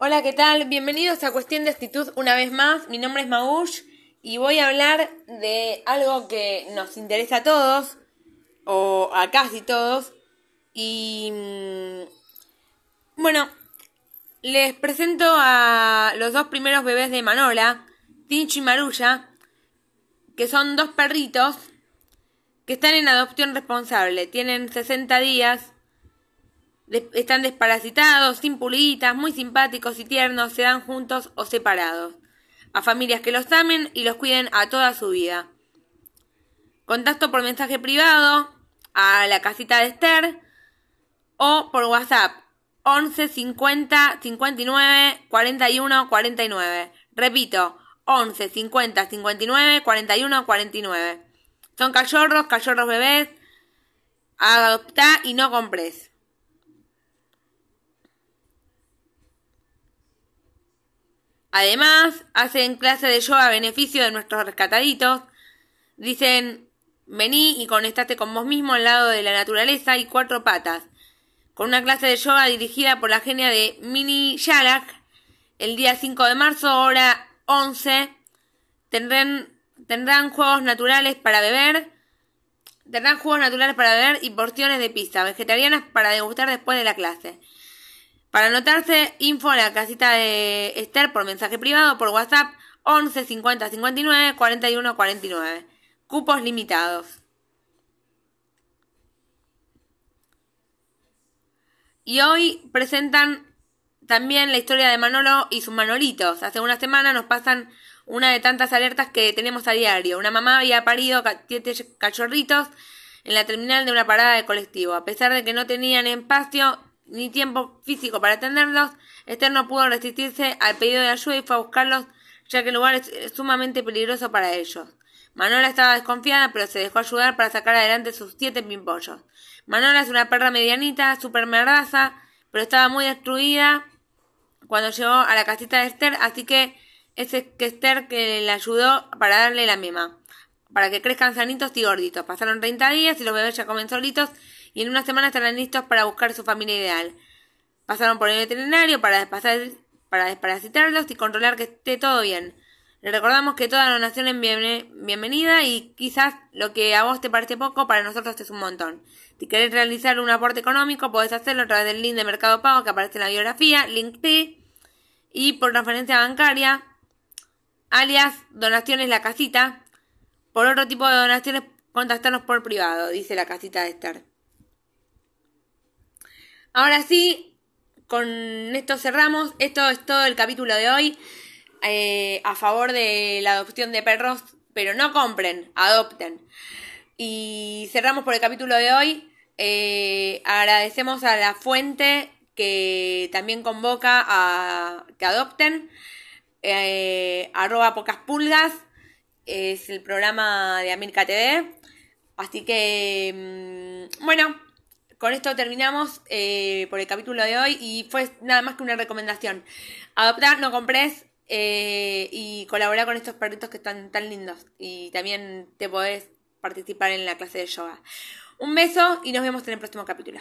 Hola, ¿qué tal? Bienvenidos a Cuestión de Actitud una vez más. Mi nombre es Maush y voy a hablar de algo que nos interesa a todos, o a casi todos. Y mm, bueno, les presento a los dos primeros bebés de Manola, Tincho y Marulla, que son dos perritos que están en adopción responsable. Tienen 60 días están desparasitados, sin puliditas, muy simpáticos y tiernos, se dan juntos o separados. A familias que los amen y los cuiden a toda su vida. Contacto por mensaje privado a la casita de Esther o por WhatsApp 11 50 59 41 49. Repito, 11 50 59 41 49. Son cachorros, cachorros bebés. Adopta y no compres. Además, hacen clase de yoga a beneficio de nuestros rescataditos. Dicen, vení y conectate con vos mismo al lado de la naturaleza y cuatro patas. Con una clase de yoga dirigida por la genia de Mini Yalak, el día 5 de marzo, hora 11, tendrán, tendrán juegos naturales para beber. Tendrán juegos naturales para beber y porciones de pizza vegetarianas para degustar después de la clase. Para anotarse, info a la casita de Esther por mensaje privado por WhatsApp 11 50 59 41 49. Cupos limitados. Y hoy presentan también la historia de Manolo y sus manolitos. Hace una semana nos pasan una de tantas alertas que tenemos a diario. Una mamá había parido siete cachorritos en la terminal de una parada de colectivo. A pesar de que no tenían espacio, ni tiempo físico para atenderlos, Esther no pudo resistirse al pedido de ayuda y fue a buscarlos, ya que el lugar es sumamente peligroso para ellos. Manuela estaba desconfiada, pero se dejó ayudar para sacar adelante sus siete pimpollos. Manuela es una perra medianita, super merdaza, pero estaba muy destruida cuando llegó a la casita de Esther, así que es que Esther que le ayudó para darle la mima, para que crezcan sanitos y gorditos. Pasaron 30 días y los bebés ya comen solitos y en una semana estarán listos para buscar su familia ideal. Pasaron por el veterinario para, para desparasitarlos y controlar que esté todo bien. Le recordamos que toda donación es bienvenida y quizás lo que a vos te parece poco, para nosotros es un montón. Si querés realizar un aporte económico, podés hacerlo a través del link de Mercado Pago que aparece en la biografía, link y por transferencia bancaria, alias donaciones la casita. Por otro tipo de donaciones, contactarnos por privado, dice la casita de Esther. Ahora sí, con esto cerramos. Esto es todo el capítulo de hoy. Eh, a favor de la adopción de perros, pero no compren, adopten. Y cerramos por el capítulo de hoy. Eh, agradecemos a la fuente que también convoca a que adopten. Eh, arroba pocas pulgas. Es el programa de América TV. Así que, mm, bueno, con esto terminamos eh, por el capítulo de hoy y fue nada más que una recomendación. Adoptar, no compres eh, y colaborar con estos perritos que están tan lindos. Y también te podés participar en la clase de yoga. Un beso y nos vemos en el próximo capítulo.